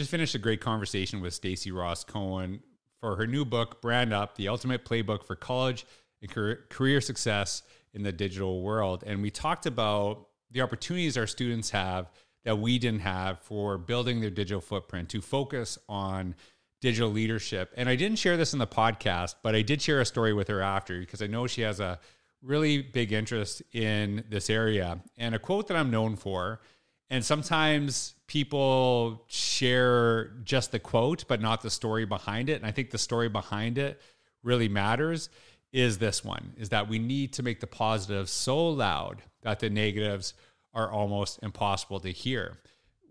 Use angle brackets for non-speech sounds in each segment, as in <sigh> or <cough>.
just finished a great conversation with Stacey Ross Cohen for her new book, Brand Up: The Ultimate Playbook for College and Career Success in the Digital World. And we talked about the opportunities our students have that we didn't have for building their digital footprint to focus on digital leadership. And I didn't share this in the podcast, but I did share a story with her after because I know she has a really big interest in this area. And a quote that I'm known for, and sometimes people share just the quote, but not the story behind it. And I think the story behind it really matters is this one is that we need to make the positives so loud that the negatives are almost impossible to hear.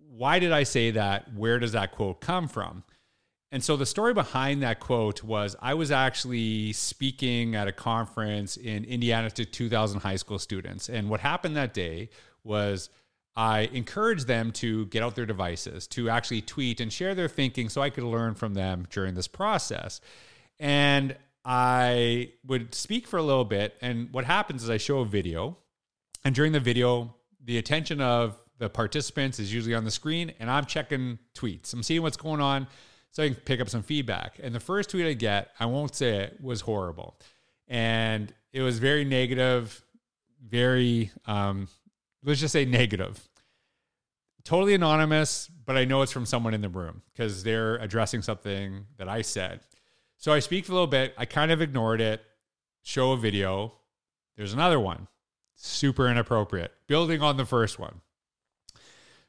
Why did I say that? Where does that quote come from? And so the story behind that quote was I was actually speaking at a conference in Indiana to 2,000 high school students. And what happened that day was I encourage them to get out their devices, to actually tweet and share their thinking so I could learn from them during this process. And I would speak for a little bit. And what happens is I show a video. And during the video, the attention of the participants is usually on the screen, and I'm checking tweets. I'm seeing what's going on so I can pick up some feedback. And the first tweet I get, I won't say it, was horrible. And it was very negative, very, um, let's just say negative. Totally anonymous, but I know it's from someone in the room because they're addressing something that I said. So I speak for a little bit. I kind of ignored it, show a video. There's another one, super inappropriate, building on the first one.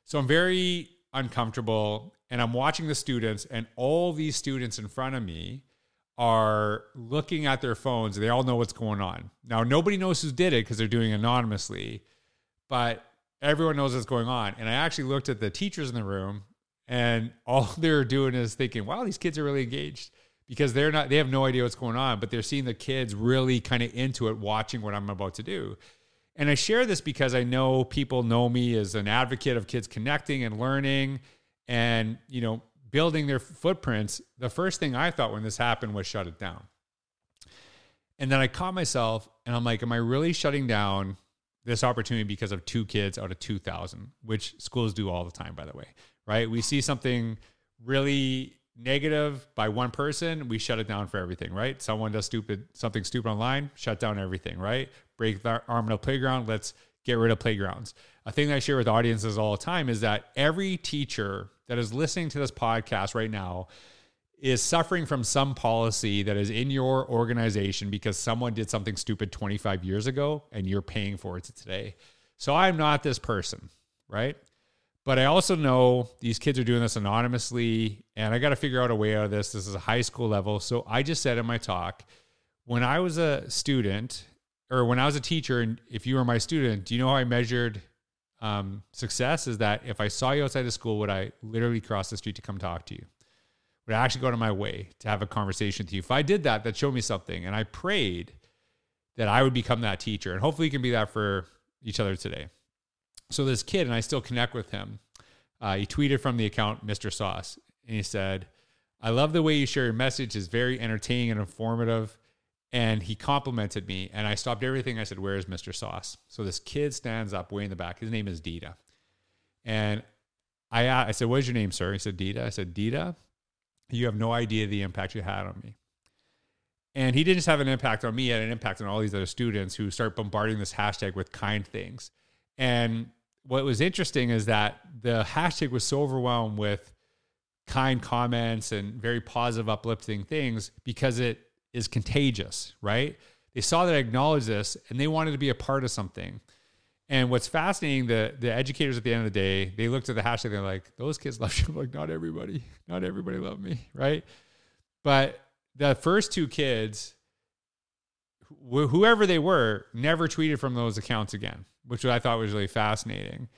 So I'm very uncomfortable and I'm watching the students, and all these students in front of me are looking at their phones. They all know what's going on. Now, nobody knows who did it because they're doing it anonymously, but everyone knows what's going on. And I actually looked at the teachers in the room, and all <laughs> they're doing is thinking, wow, these kids are really engaged because they're not, they have no idea what's going on, but they're seeing the kids really kind of into it, watching what I'm about to do. And I share this because I know people know me as an advocate of kids connecting and learning and, you know, building their footprints. The first thing I thought when this happened was shut it down. And then I caught myself and I'm like, am I really shutting down this opportunity because of two kids out of 2,000, which schools do all the time, by the way, right? We see something really negative by one person, we shut it down for everything, right? Someone does stupid something stupid online, shut down everything, right? Break the arm in a playground, let's get rid of playgrounds. A thing I share with audiences all the time is that every teacher that is listening to this podcast right now is suffering from some policy that is in your organization because someone did something stupid 25 years ago and you're paying for it today. So I'm not this person, right? But I also know these kids are doing this anonymously, and I got to figure out a way out of this. This is a high school level. So I just said in my talk, when I was a student, or when I was a teacher, and if you were my student, do you know how I measured um, success? Is that if I saw you outside the school, would I literally cross the street to come talk to you? I actually go to my way to have a conversation with you? If I did that, that showed me something. And I prayed that I would become that teacher. And hopefully, you can be that for each other today. So this kid, and I still connect with him. Uh, he tweeted from the account Mr. Sauce, and he said, "I love the way you share your message. is very entertaining and informative." And he complimented me, and I stopped everything. I said, "Where is Mr. Sauce?" So this kid stands up way in the back. His name is Dita, and I I said, "What is your name, sir?" He said, "Dita." I said, "Dita, you have no idea the impact you had on me." And he didn't just have an impact on me; he had an impact on all these other students who start bombarding this hashtag with kind things. And what was interesting is that the hashtag was so overwhelmed with kind comments and very positive, uplifting things because it is contagious, right? They saw that I acknowledged this and they wanted to be a part of something. And what's fascinating, the the educators at the end of the day, they looked at the hashtag, and they're like, those kids love you. <laughs> like, not everybody, not everybody loved me, right? But the first two kids, wh- whoever they were, never tweeted from those accounts again which I thought was really fascinating.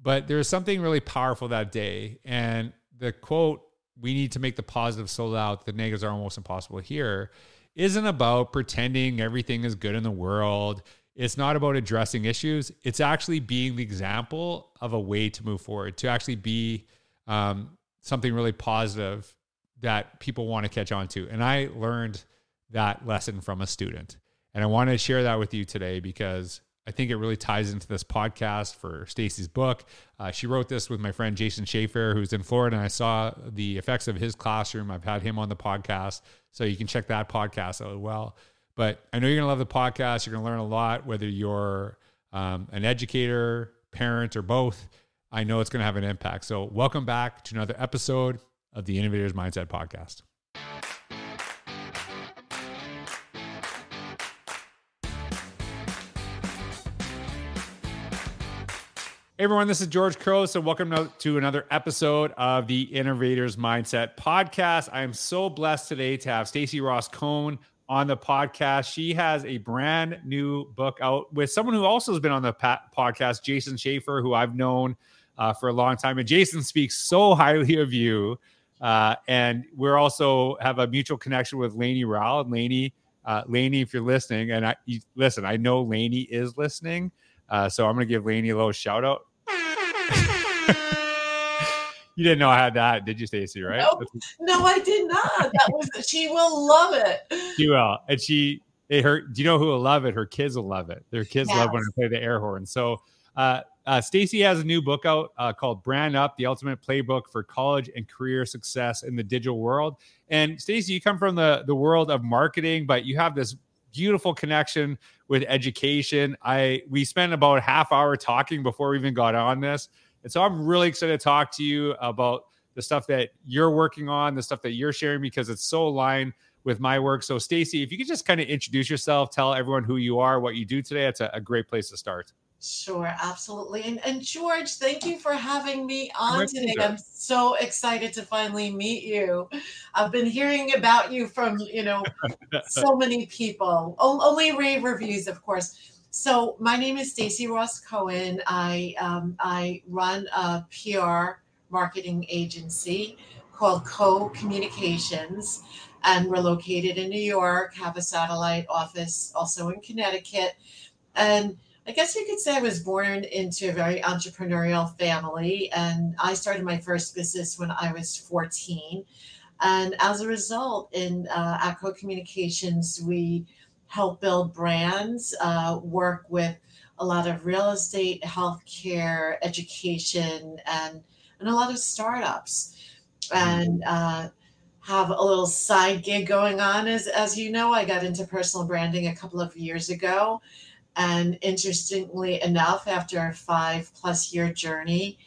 But there was something really powerful that day. And the quote, we need to make the positive so loud the negatives are almost impossible here, isn't about pretending everything is good in the world. It's not about addressing issues. It's actually being the example of a way to move forward, to actually be um, something really positive that people want to catch on to. And I learned that lesson from a student. And I want to share that with you today because I think it really ties into this podcast for Stacey's book. Uh, she wrote this with my friend Jason Shaffer, who's in Florida, and I saw the effects of his classroom. I've had him on the podcast, so you can check that podcast out as well. But I know you're gonna love the podcast. You're gonna learn a lot, whether you're um, an educator, parent, or both. I know it's gonna have an impact. So, welcome back to another episode of the Innovators Mindset Podcast. Hey everyone, this is George Couros, So, welcome to another episode of the Innovators Mindset Podcast. I am so blessed today to have Stacey Ross Cohen on the podcast. She has a brand new book out with someone who also has been on the podcast, Jason Shaffer, who I've known uh, for a long time. And Jason speaks so highly of you. Uh, and we're also have a mutual connection with Lainie Rowell. Lainie, uh, Lainie, if you're listening, and I you, listen, I know Lainie is listening. Uh, so I'm going to give Lainie a little shout out. <laughs> you didn't know I had that, did you, Stacey? Right? No, no, I did not. That was she will love it. She will, and she. It, her, do you know who will love it? Her kids will love it. Their kids yes. love when I play the air horn. So, uh, uh, Stacey has a new book out uh, called Brand Up: The Ultimate Playbook for College and Career Success in the Digital World. And Stacey, you come from the the world of marketing, but you have this beautiful connection with education. I we spent about a half hour talking before we even got on this. And so I'm really excited to talk to you about the stuff that you're working on, the stuff that you're sharing because it's so aligned with my work. So Stacey, if you could just kind of introduce yourself, tell everyone who you are, what you do today, it's a, a great place to start. Sure, absolutely. And, and George, thank you for having me on today. I'm so excited to finally meet you. I've been hearing about you from, you know, <laughs> so many people. O- only rave reviews, of course. So my name is Stacey Ross Cohen. I um, I run a PR marketing agency called Co Communications, and we're located in New York. Have a satellite office also in Connecticut, and I guess you could say I was born into a very entrepreneurial family, and I started my first business when I was 14. And as a result, in uh, at Co Communications, we help build brands, uh, work with a lot of real estate, healthcare, education, and and a lot of startups, and uh, have a little side gig going on. As as you know, I got into personal branding a couple of years ago. And interestingly enough, after a five plus year journey,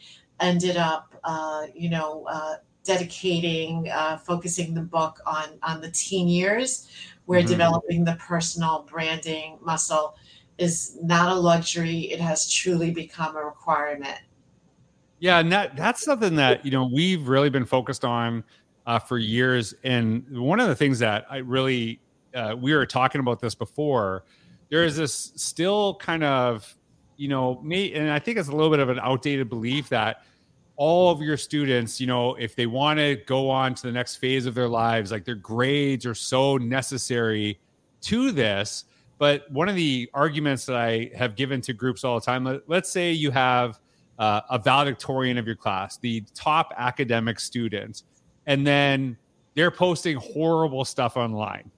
ended up, uh, you know, uh, dedicating, uh, focusing the book on on the teen years, where mm-hmm. developing the personal branding muscle is not a luxury; it has truly become a requirement. Yeah, and that that's something that you know we've really been focused on uh, for years. And one of the things that I really uh, we were talking about this before there is this still kind of, you know, me, and I think it's a little bit of an outdated belief that all of your students, you know, if they want to go on to the next phase of their lives, like their grades are so necessary to this. But one of the arguments that I have given to groups all the time, let, us say you have uh, a valedictorian of your class, the top academic student, and then they're posting horrible stuff online.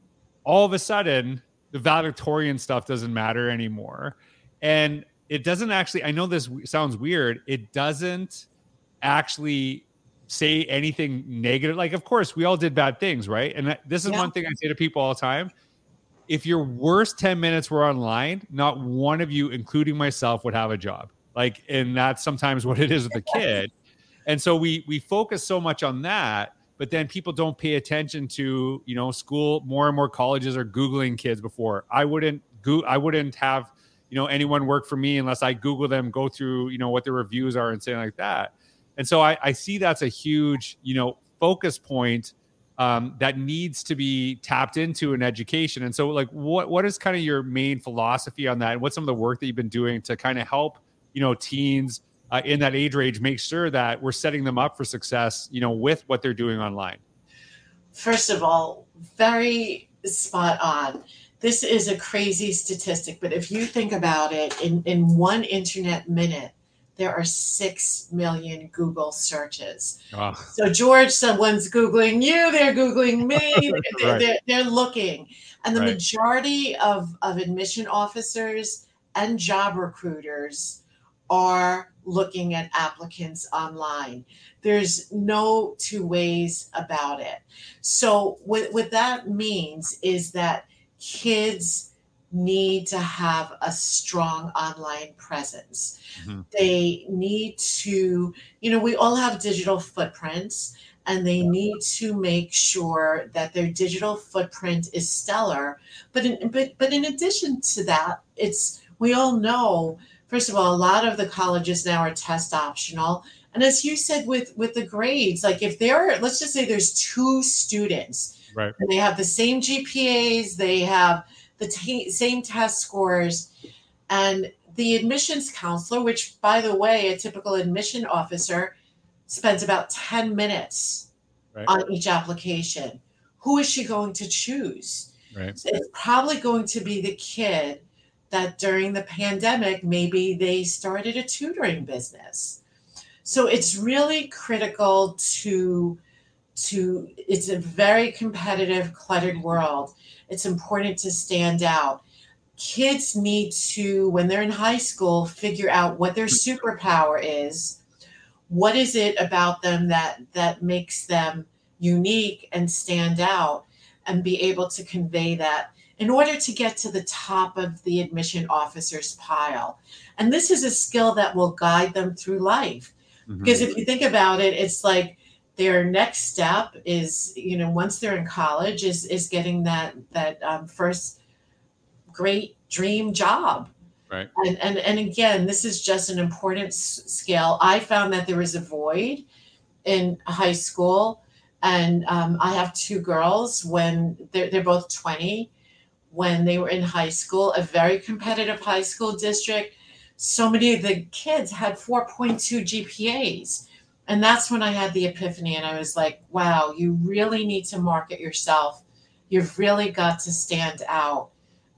All of a sudden, the valedictorian stuff doesn't matter anymore. And it doesn't actually, I know this sounds weird, it doesn't actually say anything negative. Like, of course, we all did bad things, right? And this is yeah. one thing I say to people all the time. If your worst 10 minutes were online, not one of you, including myself, would have a job. Like, and that's sometimes what it is with a <laughs> kid. And so we we focus so much on that but then people don't pay attention to you know school more and more colleges are googling kids before i wouldn't go i wouldn't have you know anyone work for me unless i google them go through you know what their reviews are and say like that and so i, I see that's a huge you know focus point um, that needs to be tapped into in education. And so like what what is kind of your main philosophy on that? And what's some of the work that you've been doing to kind of help you know teens uh, in that age range make sure that we're setting them up for success you know with what they're doing online? First of all very spot on. This is a crazy statistic but if you think about it in, in one internet minute there are 6 million google searches so george someone's googling you they're googling me <laughs> right. they're, they're, looking and the right. majority of, of admission officers and job recruiters are looking at applicants online. There's no two ways about it. So, what, what that means is that kids need to have a strong online presence. Mm-hmm. They need to, you know, we all have digital footprints and they need to make sure that their digital footprint is stellar. But in, but but in addition to that, it's we all know first of all a lot of the colleges now are test optional. And as you said with with the grades, like if there are let's just say there's two students right. and they have the same GPAs, they have the t- same test scores and the admissions counselor, which by the way, a typical admission officer spends about 10 minutes right. on each application. Who is she going to choose? Right. It's probably going to be the kid that during the pandemic, maybe they started a tutoring business. So it's really critical to to it's a very competitive cluttered world it's important to stand out. Kids need to when they're in high school figure out what their superpower is. What is it about them that that makes them unique and stand out and be able to convey that in order to get to the top of the admission officer's pile? And this is a skill that will guide them through life. Mm-hmm. because if you think about it it's like their next step is you know once they're in college is is getting that that um, first great dream job. Right. And and and again this is just an important s- scale i found that there was a void in high school and um, i have two girls when they're, they're both 20 when they were in high school a very competitive high school district so many of the kids had 4.2 gpas and that's when I had the epiphany and I was like, wow, you really need to market yourself. You've really got to stand out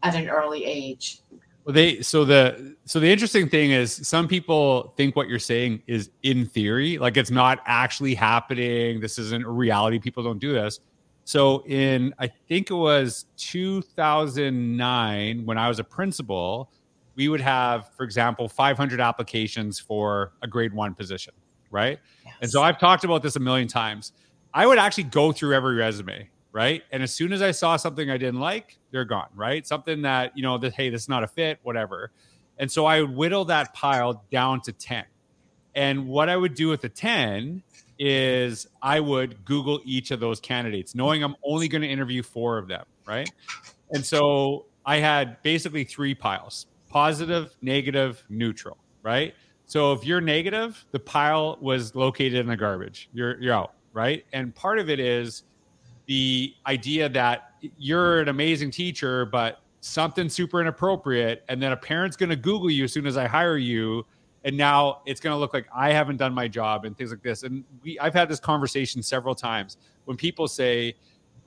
at an early age. Well, they so the so the interesting thing is some people think what you're saying is in theory, like it's not actually happening. This isn't a reality. People don't do this. So in I think it was 2009 when I was a principal, we would have, for example, 500 applications for a grade one position right? Yes. And so I've talked about this a million times. I would actually go through every resume, right? And as soon as I saw something I didn't like, they're gone, right? Something that, you know, that, hey, this is not a fit, whatever. And so I would whittle that pile down to 10. And what I would do with the 10 is I would Google each of those candidates, knowing I'm only going to interview four of them, right? And so I had basically three piles positive, negative, neutral, right? So if you're negative, the pile was located in the garbage. You're you're out, right? And part of it is the idea that you're an amazing teacher, but something super inappropriate, and then a parent's going to Google you as soon as I hire you, and now it's going to look like I haven't done my job and things like this. And we, I've had this conversation several times when people say,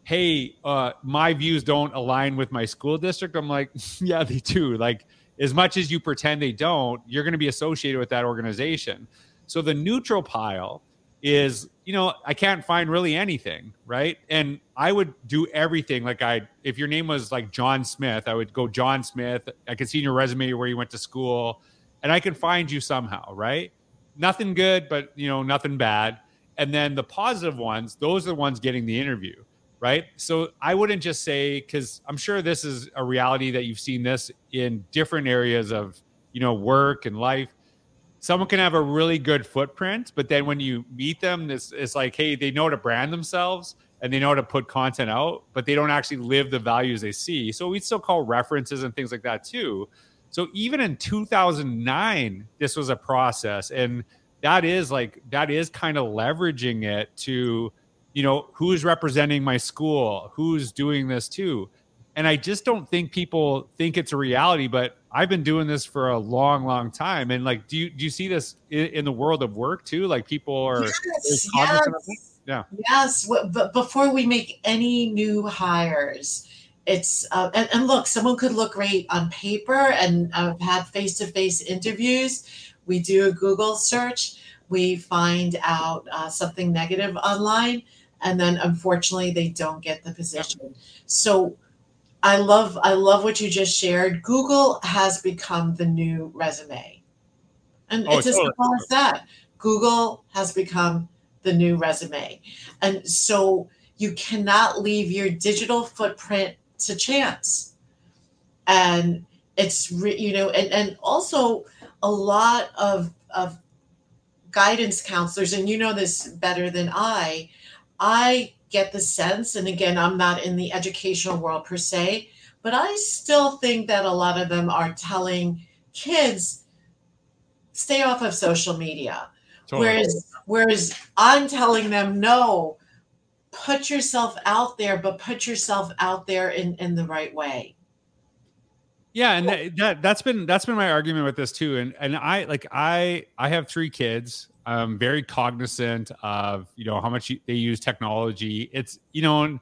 "Hey, uh, my views don't align with my school district." I'm like, <laughs> "Yeah, they do." Like as much as you pretend they don't, you're going to be associated with that organization. So the neutral pile is, you know, I can't find really anything, right? And I would do everything like I if your name was like John Smith, I would go John Smith. I could see in your resume where you went to school and I could find you somehow, right? Nothing good, but you know, nothing bad. And then the positive ones, those are the ones getting the interview right? So I wouldn't just say because I'm sure this is a reality that you've seen this in different areas of you know work and life. Someone can have a really good footprint, but then when you meet them, it's, it's like, hey, they know how to brand themselves and they know how to put content out, but they don't actually live the values they see. So we still call references and things like that too. So even in 2009, this was a process, and that is like that is kind of leveraging it to you know, who's representing my school, who's doing this too. And I just don't think people think it's a reality, but I've been doing this for a long, long time. And like, do you do you see this in, in the world of work too? Like people are yes, yes. yeah. Yes. But before we make any new hires, it's uh, and, and, look, someone could look great on paper and I've had face-to-face interviews. We do a Google search. We find out uh, something negative online and then unfortunately they don't get the position. So I love I love what you just shared. Google has become the new resume. And oh, it's as simple as that. Google has become the new resume. And so you cannot leave your digital footprint to chance. And it's re, you know, and, and also a lot of of guidance counselors, and you know this better than I, I get the sense, and again, I'm not in the educational world per se, but I still think that a lot of them are telling kids stay off of social media. Totally. Whereas whereas I'm telling them no, put yourself out there, but put yourself out there in, in the right way. Yeah, and that, that that's been that's been my argument with this too. And and I like I I have three kids. I'm very cognizant of you know how much they use technology. It's you know, and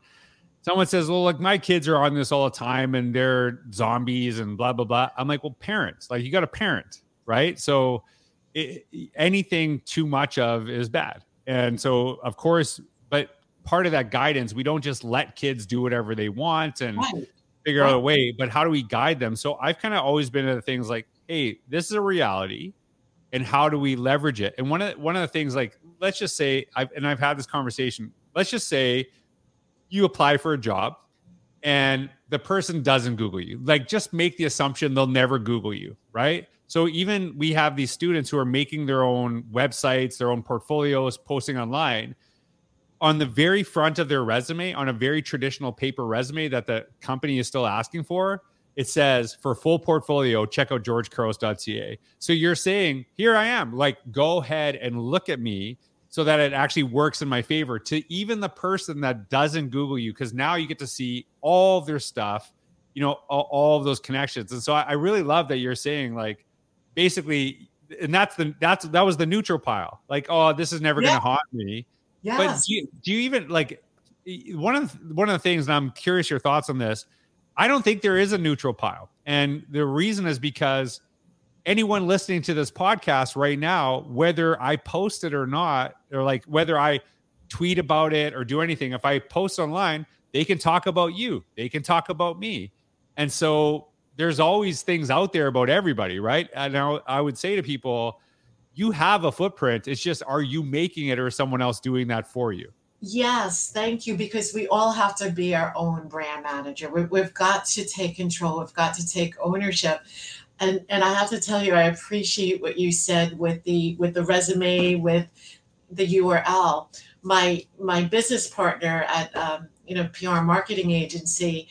someone says, "Well, like my kids are on this all the time and they're zombies and blah blah blah." I'm like, "Well, parents, like you got a parent, right?" So it, anything too much of is bad, and so of course, but part of that guidance, we don't just let kids do whatever they want and. Right figure out a way, but how do we guide them? So I've kind of always been at things like, hey, this is a reality, and how do we leverage it? And one of the, one of the things, like, let's just say, I've and I've had this conversation. Let's just say you apply for a job, and the person doesn't Google you. Like, just make the assumption they'll never Google you, right? So even we have these students who are making their own websites, their own portfolios, posting online on the very front of their resume, on a very traditional paper resume that the company is still asking for, it says for full portfolio, check out georgecouros.ca. So you're saying, here I am, like go ahead and look at me so that it actually works in my favor to even the person that doesn't Google you, because now you get to see all their stuff, you know, all, all of those connections. And so I, I really love that you're saying like basically, and that's the that's that was the neutral pile. Like, oh, this is never yeah. gonna haunt me Yes. But do you, do you even like one of the, one of the things, and I'm curious your thoughts on this. I don't think there is a neutral pile, and the reason is because anyone listening to this podcast right now, whether I post it or not, or like whether I tweet about it or do anything, if I post online, they can talk about you, they can talk about me, and so there's always things out there about everybody, right? And I, I would say to people you have a footprint. It's just, are you making it or someone else doing that for you? Yes, thank you. Because we all have to be our own brand manager. We, have got to take control. We've got to take ownership. And and I have to tell you, I appreciate what you said with the with the resume, with the URL. My my business partner at um, you know PR marketing agency,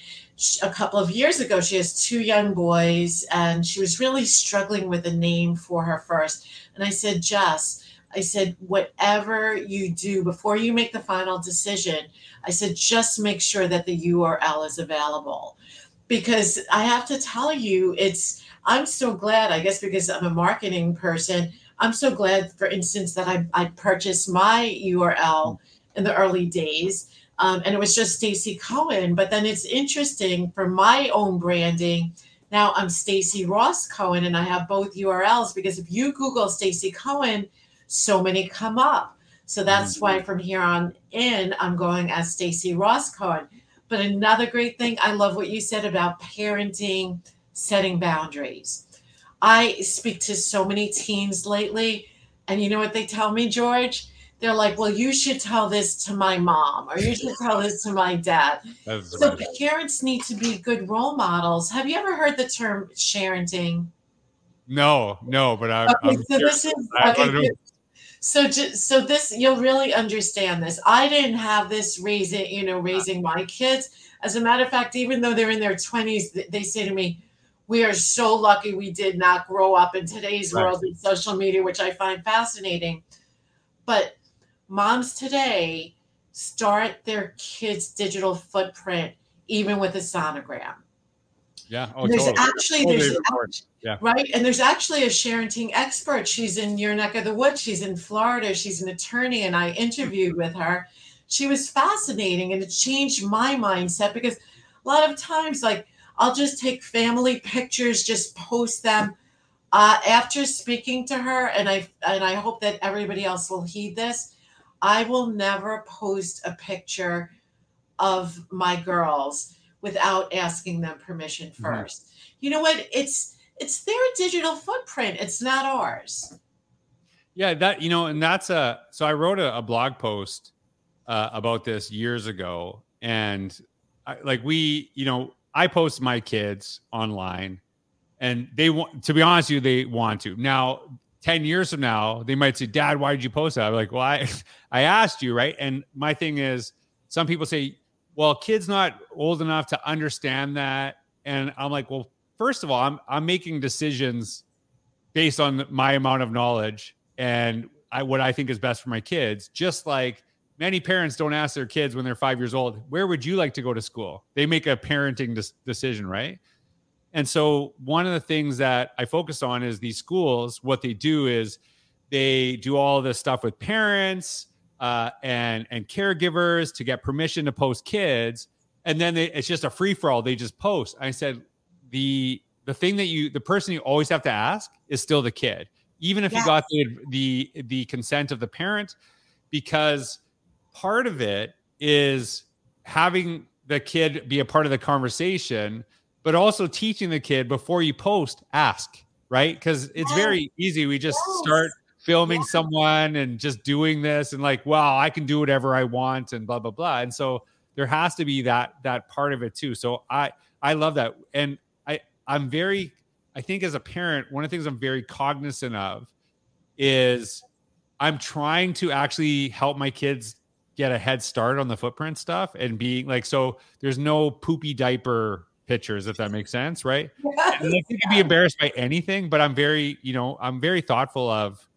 a couple of years ago, she has two young boys, and she was really struggling with a name for her first and I said, Jess, I said, whatever you do before you make the final decision, I said, just make sure that the URL is available. Because I have to tell you, it's, I'm so glad, I guess, because I'm a marketing person. I'm so glad, for instance, that I, I purchased my URL in the early days. Um, and it was just Stacey Cohen. But then it's interesting for my own branding now I'm Stacey Ross Cohen and I have both URLs because if you Google Stacey Cohen, so many come up. So that's mm-hmm. why from here on in, I'm going as Stacey Ross Cohen. But another great thing, I love what you said about parenting, setting boundaries. I speak to so many teens lately, and you know what they tell me, George? They're like, well, you should tell this to my mom or you should tell this to my dad. <laughs> That's so right. parents need to be good role models. Have you ever heard the term sharenting? No, no, but I, okay, I'm so this is okay. So, so this you'll really understand this. I didn't have this raising, you know, raising my kids. As a matter of fact, even though they're in their twenties, they say to me, "We are so lucky we did not grow up in today's right. world in social media," which I find fascinating. But moms today start their kids' digital footprint even with a sonogram. Yeah. Oh, there's totally. actually there's actually, yeah. right, and there's actually a sharenting expert. She's in your neck of the woods. She's in Florida. She's an attorney, and I interviewed with her. She was fascinating, and it changed my mindset because a lot of times, like I'll just take family pictures, just post them. Uh, after speaking to her, and I and I hope that everybody else will heed this I will never post a picture of my girls without asking them permission 1st mm-hmm. You know what? It's it's their digital footprint. It's not ours. Yeah, that you know, and that's a so I wrote a, a blog post uh, about this years ago, and I, like we, you know, I post my kids online, and they want to be honest with you, they want to now. 10 years from now, they might say, Dad, why did you post that? I'm like, Well, I, <laughs> I asked you, right? And my thing is, some people say, Well, kid's not old enough to understand that. And I'm like, Well, first of all, I'm I'm making decisions based on my amount of knowledge and I, what I think is best for my kids. Just like many parents don't ask their kids when they're five years old, where would you like to go to school? They make a parenting decision, right? And so one of the things that I focus on is these schools. What they do is they do all this stuff with parents uh, and and caregivers to get permission to post kids, and then they, it's just a free for all. They just post. I said the the thing that you the person you always have to ask is still the kid even if yes. you got the, the the consent of the parent because part of it is having the kid be a part of the conversation but also teaching the kid before you post ask right? Because it's yes. very easy. We just yes. start filming someone and just doing this and like wow i can do whatever i want and blah blah blah. And so there has to be that that part of it too. So i i love that. And i i'm very I think as a parent, one of the things I'm very cognizant of is I'm trying to actually help my kids get a head start on the footprint stuff and being like, so there's no poopy diaper pictures, if that makes sense, right? <laughs> Yes. And like, you can be embarrassed by anything, but I'm very, you know, I'm very thoughtful of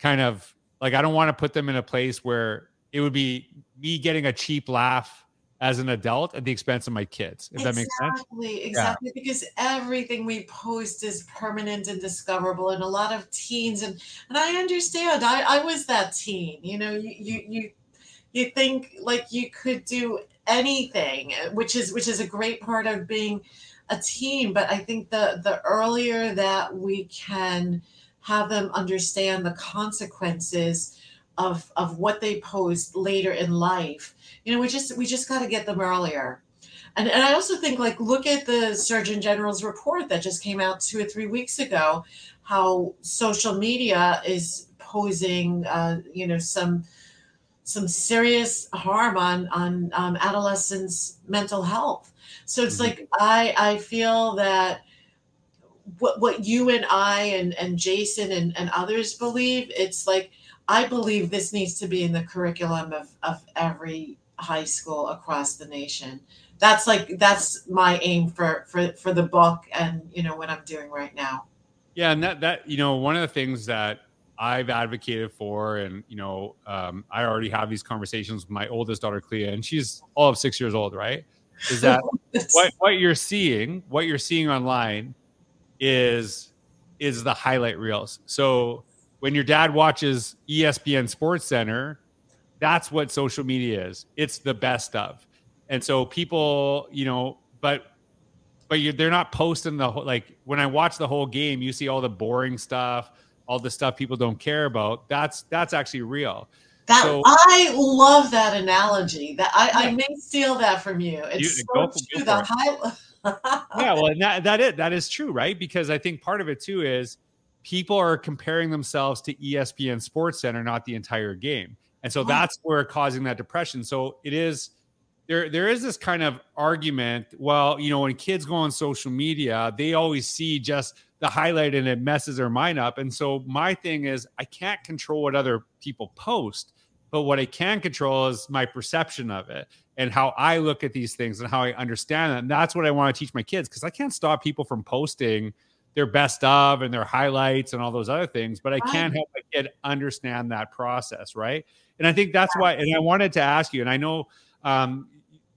kind of like I don't want to put them in a place where it would be me getting a cheap laugh as an adult at the expense of my kids. If exactly, that makes sense. Exactly, exactly. Yeah. Because everything we post is permanent and discoverable, and a lot of teens and and I understand. I I was that teen. You know, you you you you think like you could do anything, which is which is a great part of being a team. But I think the the earlier that we can have them understand the consequences of of what they post later in life you know we just we just got to get them earlier and, and i also think like look at the surgeon general's report that just came out two or three weeks ago how social media is posing uh, you know some some serious harm on on um, adolescents mental health so it's mm-hmm. like i i feel that what what you and i and and jason and, and others believe it's like I believe this needs to be in the curriculum of, of every high school across the nation. That's like that's my aim for for for the book and you know what I'm doing right now. Yeah, and that that you know one of the things that I've advocated for, and you know, um, I already have these conversations with my oldest daughter, Clea, and she's all of six years old, right? Is that <laughs> what what you're seeing? What you're seeing online is is the highlight reels. So when your dad watches ESPN Sports Center, that's what social media is. It's the best of. And so people, you know, but but you, they're not posting the whole like when I watch the whole game, you see all the boring stuff, all the stuff people don't care about. That's that's actually real. That so, I love that analogy. That I, yeah. I may steal that from you. It's you, so true. The high. <laughs> yeah, well, that that it that is true, right? Because I think part of it too is people are comparing themselves to ESPN Sports Center, not the entire game. And so that's where causing that depression. So it is there there is this kind of argument, well, you know, when kids go on social media, they always see just the highlight and it messes their mind up. And so my thing is I can't control what other people post, but what I can control is my perception of it and how I look at these things and how I understand them. And that's what I want to teach my kids because I can't stop people from posting their best of and their highlights and all those other things, but I can't help my kid understand that process, right? And I think that's why. And I wanted to ask you, and I know um,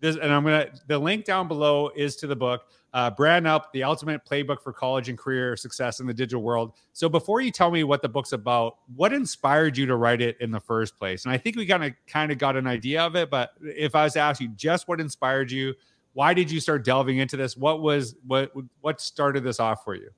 this, and I'm gonna the link down below is to the book. Uh, Brand Up, the ultimate playbook for college and career success in the digital world. So, before you tell me what the book's about, what inspired you to write it in the first place? And I think we kind of kind of got an idea of it, but if I was to ask you just what inspired you, why did you start delving into this? What was what what started this off for you?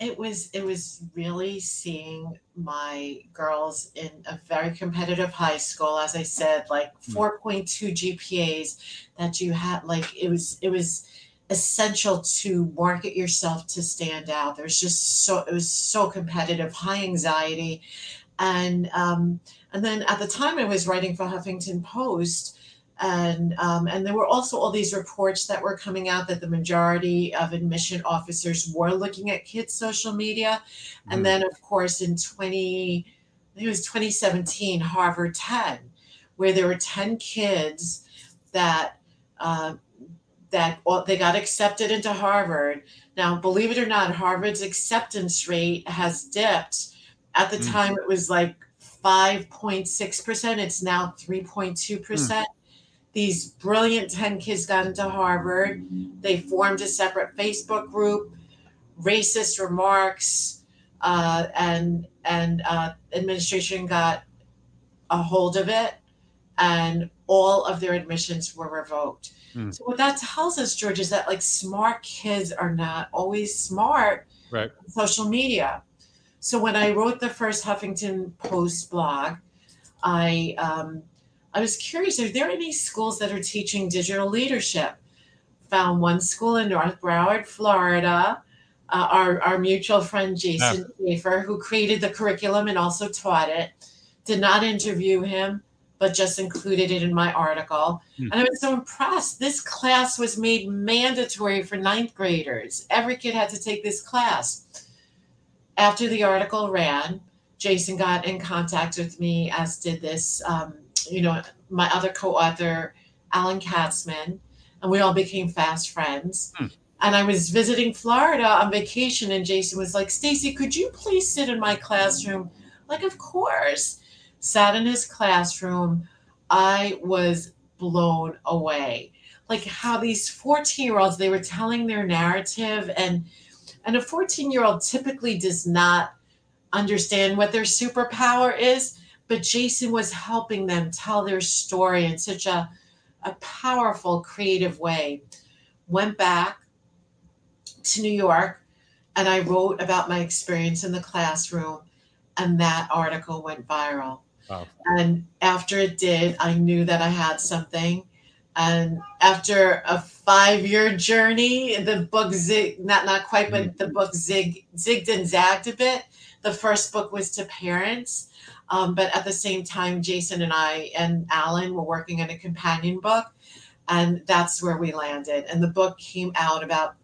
It was it was really seeing my girls in a very competitive high school, as I said, like 4.2 GPAs that you had like it was it was essential to market yourself to stand out. There's just so it was so competitive, high anxiety, and um, and then at the time I was writing for Huffington Post, and um, and there were also all these reports that were coming out that the majority of admission officers were looking at kids' social media, and mm. then of course in 20, I think it was 2017, Harvard 10, where there were 10 kids that. Uh, that well, they got accepted into Harvard. Now, believe it or not, Harvard's acceptance rate has dipped. At the mm. time, it was like 5.6%. It's now 3.2%. Mm. These brilliant 10 kids got into Harvard. They formed a separate Facebook group, racist remarks, uh, and and uh, administration got a hold of it, and all of their admissions were revoked. Mm. So what that tells us, George, is that like smart kids are not always smart right. on social media. So when I wrote the first Huffington Post blog, I um, I was curious: are there any schools that are teaching digital leadership? Found one school in North Broward, Florida. Uh, our our mutual friend Jason yeah. Shaffer, who created the curriculum and also taught it, did not interview him but just included it in my article. Hmm. And I was so impressed. This class was made mandatory for ninth graders. Every kid had to take this class. After the article ran, Jason got in contact with me, as did this, um, you know, my other co-author, Alan Katzman, and we all became fast friends. Hmm. And I was visiting Florida on vacation, and Jason was like, "Stacey, could you please sit in my classroom?" Like, of course sat in his classroom, I was blown away. Like how these 14 year olds, they were telling their narrative, and and a 14 year old typically does not understand what their superpower is, but Jason was helping them tell their story in such a, a powerful, creative way. Went back to New York and I wrote about my experience in the classroom, and that article went viral. Wow. And after it did, I knew that I had something. And after a five-year journey, the book zig not not quite, but mm-hmm. the book zig zigged and zagged a bit. The first book was to parents, um, but at the same time, Jason and I and Alan were working on a companion book, and that's where we landed. And the book came out about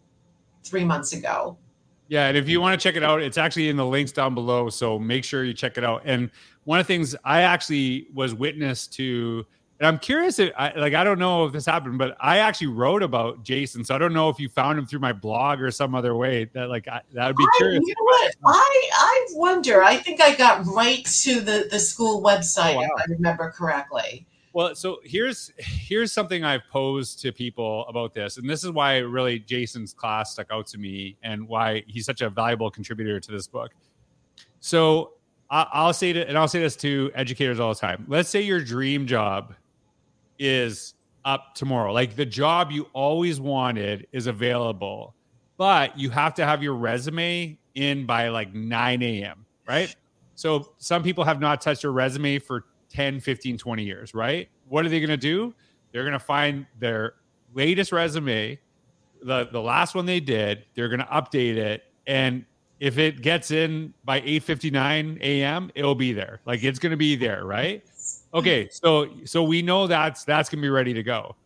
three months ago. Yeah, and if you want to check it out, it's actually in the links down below. So make sure you check it out. And one of the things I actually was witness to, and I'm curious, if, I, like I don't know if this happened, but I actually wrote about Jason, so I don't know if you found him through my blog or some other way. That like I, that would be I, curious. You know what? I I wonder. I think I got right to the the school website oh, wow. if I remember correctly. Well, so here's here's something I've posed to people about this, and this is why really Jason's class stuck out to me, and why he's such a valuable contributor to this book. So I'll say it, and I'll say this to educators all the time. Let's say your dream job is up tomorrow, like the job you always wanted is available, but you have to have your resume in by like 9 a.m. Right. So some people have not touched their resume for 10, 15, 20 years. Right. What are they going to do? They're going to find their latest resume, the, the last one they did, they're going to update it. And if it gets in by 8:59 a.m., it'll be there. Like it's going to be there, right? Okay, so so we know that's that's going to be ready to go.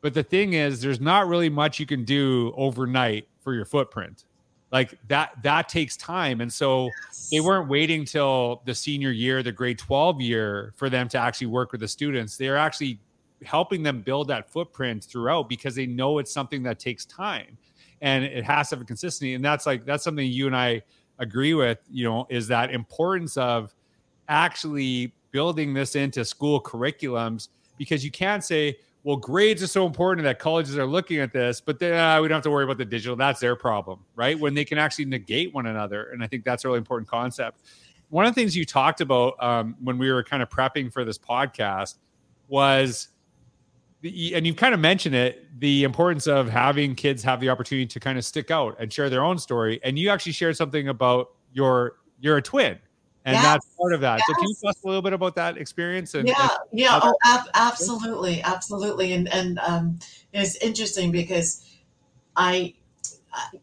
But the thing is there's not really much you can do overnight for your footprint. Like that that takes time and so they weren't waiting till the senior year, the grade 12 year for them to actually work with the students. They're actually helping them build that footprint throughout because they know it's something that takes time and it has to have a consistency. And that's like that's something you and I agree with. You know, is that importance of actually building this into school curriculums because you can't say, well, grades are so important that colleges are looking at this, but then uh, we don't have to worry about the digital. That's their problem, right? When they can actually negate one another. And I think that's a really important concept. One of the things you talked about um, when we were kind of prepping for this podcast was and you've kind of mentioned it the importance of having kids have the opportunity to kind of stick out and share their own story and you actually shared something about your you're a twin and yes. that's part of that yes. so can you tell us a little bit about that experience and yeah and yeah oh ab- absolutely absolutely and and um it's interesting because i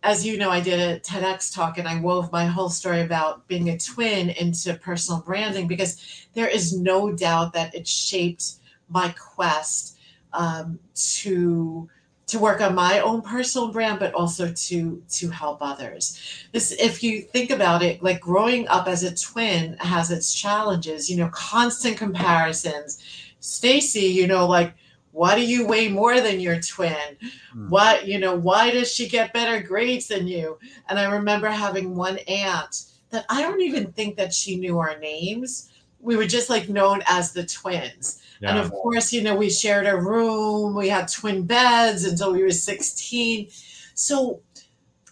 as you know, I did a TEDx talk and I wove my whole story about being a twin into personal branding because there is no doubt that it shaped my quest um, to to work on my own personal brand but also to to help others. This if you think about it like growing up as a twin has its challenges you know constant comparisons. Stacey you know like why do you weigh more than your twin? Mm. why you know why does she get better grades than you? And i remember having one aunt that i don't even think that she knew our names we were just like known as the twins yeah. And of course, you know, we shared a room, we had twin beds until we were 16. So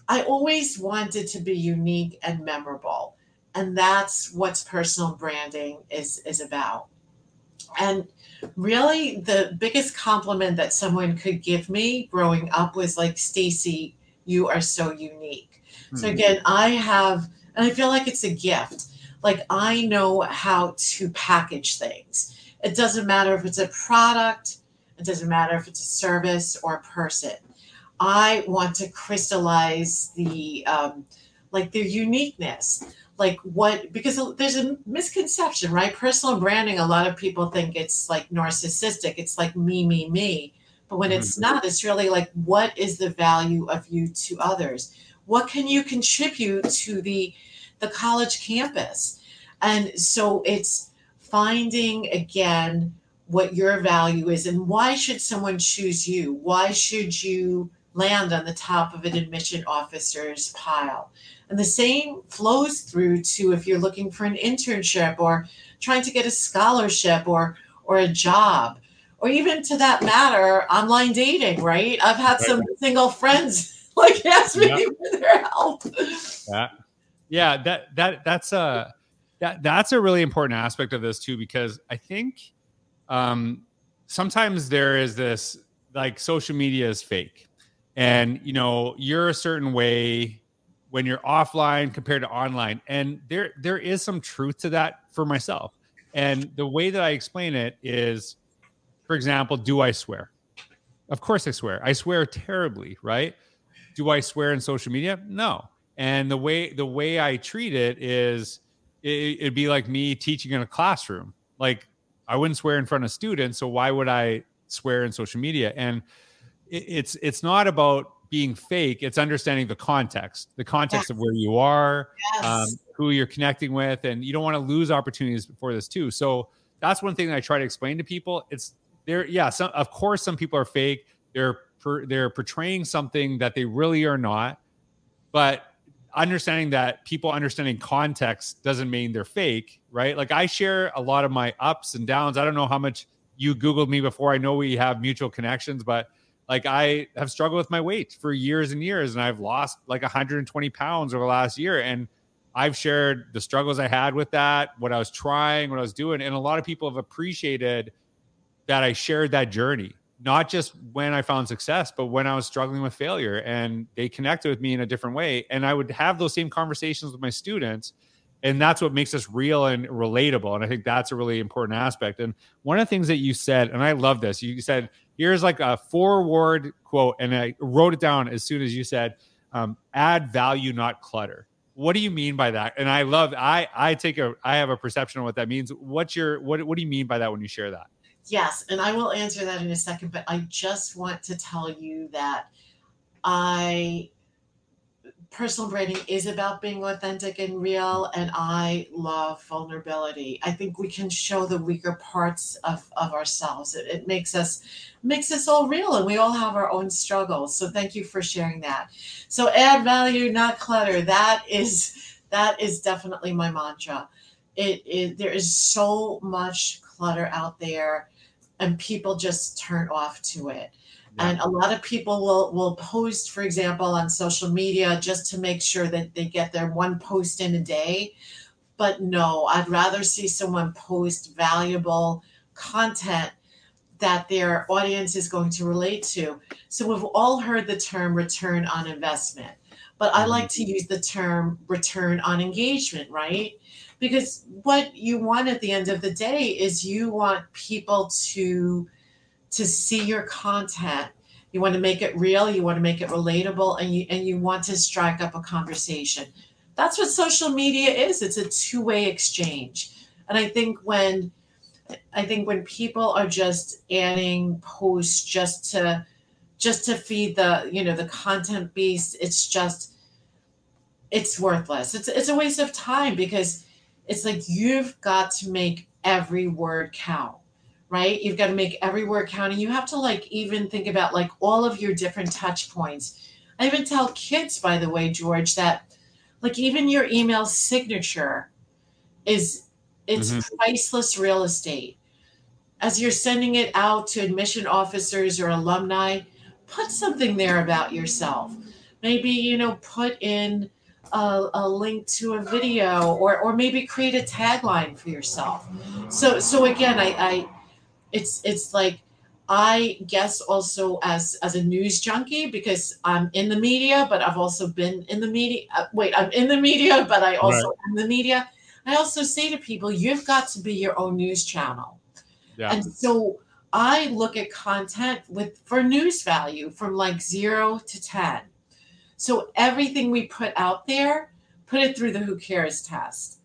I always wanted to be unique and memorable. And that's what personal branding is is about. And really the biggest compliment that someone could give me growing up was like, Stacey, you are so unique. Mm-hmm. So hmm. again, I have and I feel like it's a gift. Like I know how to package things it doesn't matter if it's a product, it doesn't matter if it's a service or a person. I want to crystallize the um, like their uniqueness, like what because there's a misconception, right? Personal branding, a lot of people think it's like narcissistic. It's like me, me, me. But when it's mm-hmm. not, it's really like what is the value of you to others? What can you contribute to the the college campus? And so it's finding again what your value is and why should someone choose you? Why should you land on the top of an admission officer's pile? And the same flows through to if you're looking for an internship or trying to get a scholarship or or a job or even to that matter online dating right i've had some single friends <laughs> like ask me yeah. for their help yeah yeah that that that's a that that's a really important aspect of this too because I think um, sometimes there is this like social media is fake, and you know you're a certain way when you're offline compared to online, and there there is some truth to that for myself. And the way that I explain it is, for example, do I swear? Of course I swear. I swear terribly, right? Do I swear in social media? No. And the way the way I treat it is it, it'd be like me teaching in a classroom. Like I wouldn't swear in front of students, so why would I swear in social media? And it, it's it's not about being fake; it's understanding the context, the context yes. of where you are, yes. um, who you're connecting with, and you don't want to lose opportunities for this too. So that's one thing that I try to explain to people. It's there, yeah. Some, of course, some people are fake. They're per, they're portraying something that they really are not, but understanding that people understanding context doesn't mean they're fake, right? Like I share a lot of my ups and downs. I don't know how much you Googled me before. I know we have mutual connections, but like I have struggled with my weight for years and years, and I've lost like 120 pounds over the last year. And I've shared the struggles I had with that, what I was trying, what I was doing. And a lot of people have appreciated that I shared that journey not just when I found success, but when I was struggling with failure. And they connected with me in a different way. And I would have those same conversations with my students. And that's what makes us real and relatable. And I think that's a really important aspect. And one of the things that you said, and I love this, you said, here's like a four word quote. And I wrote it down as soon as you said, um, add value, not clutter. What do you mean by that? And I love, I, I take a, I have a perception of what that means. What's your, what, what do you mean by that when you share that? Yes, and I will answer that in a second, but I just want to tell you that I personal branding is about being authentic and real and I love vulnerability. I think we can show the weaker parts of, of ourselves. It, it makes us makes us all real and we all have our own struggles. So thank you for sharing that. So add value, not clutter. That is that is definitely my mantra. It, it there is so much clutter out there and people just turn off to it. Yeah. And a lot of people will will post, for example, on social media just to make sure that they get their one post in a day. But no, I'd rather see someone post valuable content that their audience is going to relate to. So we've all heard the term return on investment, but I mm-hmm. like to use the term return on engagement, right? Because what you want at the end of the day is you want people to to see your content. You want to make it real, you want to make it relatable and you and you want to strike up a conversation. That's what social media is. It's a two-way exchange. And I think when I think when people are just adding posts just to just to feed the you know the content beast, it's just it's worthless. It's it's a waste of time because it's like you've got to make every word count, right? You've got to make every word count, and you have to like even think about like all of your different touch points. I even tell kids, by the way, George, that like even your email signature is it's mm-hmm. priceless real estate. As you're sending it out to admission officers or alumni, put something there about yourself. Maybe, you know, put in a, a, link to a video or, or maybe create a tagline for yourself. So, so again, I, I, it's, it's like, I guess also as as a news junkie because I'm in the media, but I've also been in the media. Uh, wait, I'm in the media, but I also right. am the media. I also say to people, you've got to be your own news channel. Yeah. And so I look at content with for news value from like zero to 10. So everything we put out there, put it through the who cares test.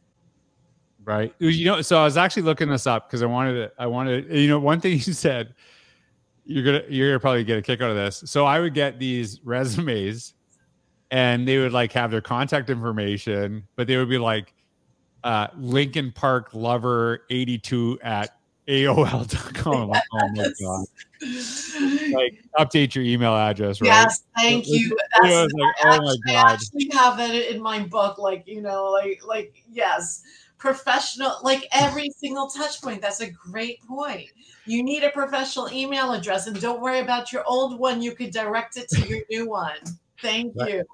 Right. You know, so I was actually looking this up because I wanted to, I wanted, you know, one thing <laughs> you said, you're gonna you're gonna probably get a kick out of this. So I would get these <laughs> resumes and they would like have their contact information, but they would be like uh, Lincoln Park Lover 82 at AOL.com. Like, oh my God. Like, update your email address, right? Yes, thank you. That's, like, oh actually, my God. I actually have that in my book. Like, you know, like, like, yes, professional, like every single touch point. That's a great point. You need a professional email address and don't worry about your old one. You could direct it to your new one. Thank you.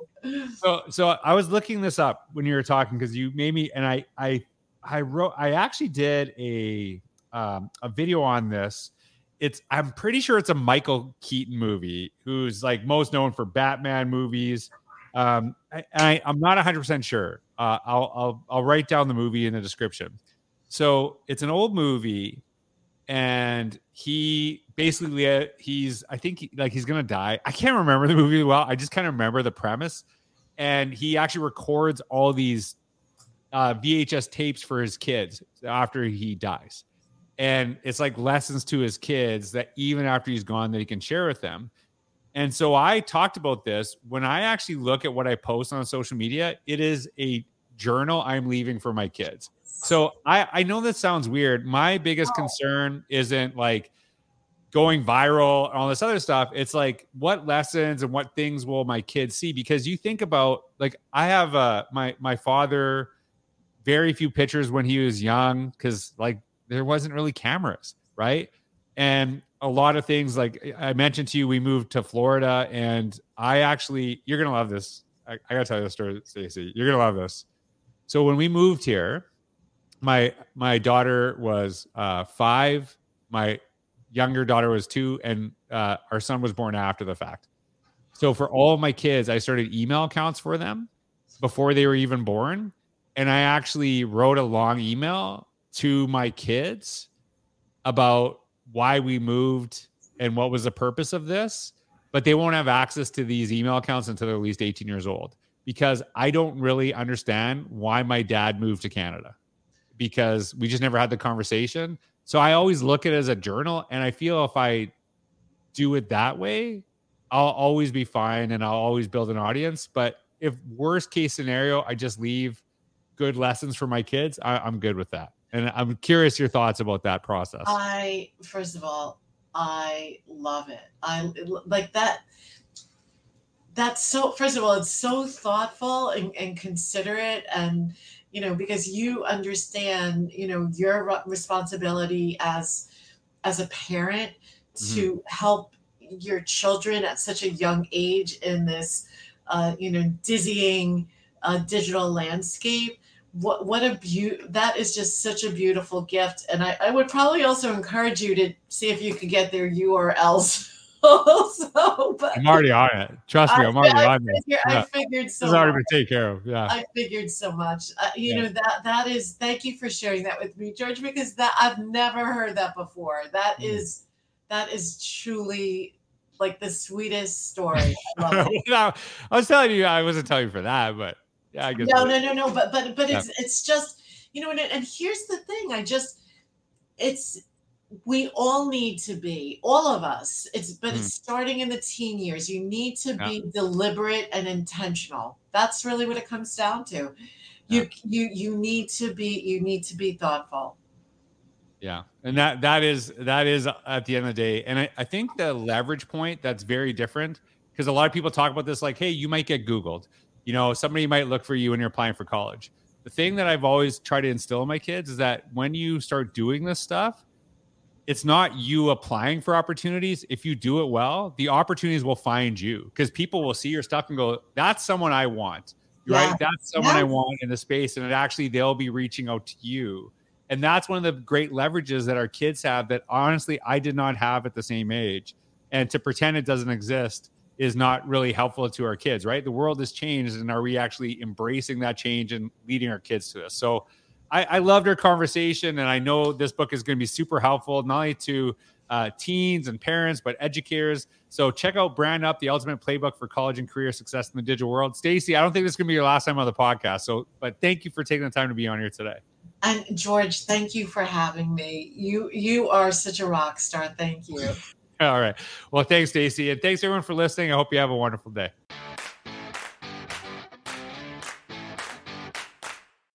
So, so I was looking this up when you were talking because you made me, and I, I, I wrote, I actually did a, um, a video on this. It's, I'm pretty sure it's a Michael Keaton movie, who's like most known for Batman movies. Um, I, I am not 100 percent sure. Uh, I'll, I'll, I'll write down the movie in the description. So it's an old movie, and he basically uh, he's I think he, like he's gonna die. I can't remember the movie well. I just kind of remember the premise, and he actually records all these uh, VHS tapes for his kids after he dies, and it's like lessons to his kids that even after he's gone that he can share with them. And so I talked about this when I actually look at what I post on social media. It is a journal I'm leaving for my kids. So I I know that sounds weird. My biggest concern isn't like going viral and all this other stuff. It's like what lessons and what things will my kids see? Because you think about like I have uh my my father very few pictures when he was young because like there wasn't really cameras, right? And a lot of things like I mentioned to you, we moved to Florida, and I actually you're gonna love this. I, I gotta tell you the story, Stacey. You're gonna love this. So when we moved here, my my daughter was uh, five. My younger daughter was two, and uh, our son was born after the fact. So for all my kids, I started email accounts for them before they were even born, and I actually wrote a long email to my kids about why we moved and what was the purpose of this. But they won't have access to these email accounts until they're at least 18 years old because I don't really understand why my dad moved to Canada because we just never had the conversation. So I always look at it as a journal, and I feel if I do it that way, I'll always be fine and I'll always build an audience. But if worst case scenario, I just leave good lessons for my kids, I, am good with that. And I'm curious your thoughts about that process. I first of all, I love it. I like that. That's so. First of all, it's so thoughtful and, and considerate, and you know because you understand you know your responsibility as as a parent mm-hmm. to help your children at such a young age in this uh, you know dizzying uh, digital landscape what what a beaut that is just such a beautiful gift. And I, I would probably also encourage you to see if you could get their urls <laughs> also but i'm already on it. Trust me i'm already I, on it i figured so it's already been taken care of yeah. I figured so much. Uh, you yeah. know that that is thank you for sharing that with me george because that i've never heard that before. That mm. is that is truly like the sweetest story. I, <laughs> I was telling you i wasn't telling you for that but yeah, I guess. No, no, no, no. But but but it's it's just you know, and, and here's the thing. I just it's we all need to be all of us it's but mm. it's starting in the teen years you need to yeah. be deliberate and intentional that's really what it comes down to you yeah. you you need to be you need to be thoughtful yeah and that that is that is at the end of the day and i, I think the leverage point that's very different because a lot of people talk about this like hey you might get googled you know, somebody might look for you when you're applying for college. The thing that I've always tried to instill in my kids is that when you start doing this stuff, it's not you applying for opportunities. If you do it well, the opportunities will find you because people will see your stuff and go, that's someone I want, yeah. right? That's someone yeah. I want in the space. And it actually, they'll be reaching out to you. And that's one of the great leverages that our kids have that honestly, I did not have at the same age. And to pretend it doesn't exist is not really helpful to our kids, right? The world has changed, and are we actually embracing that change and leading our kids to this? So I, I loved our conversation, and I know this book is going to be super helpful, not only to uh, teens and parents, but educators. So check out Brand Up, the ultimate playbook for college and career success in the digital world. Stacey, I don't think this is going to be your last time on the podcast. So, but thank you for taking the time to be on here today. And George, thank you for having me. You you are such a rock star. Thank you. All right. Well, thanks, Stacey. And thanks everyone for listening. I hope you have a wonderful day.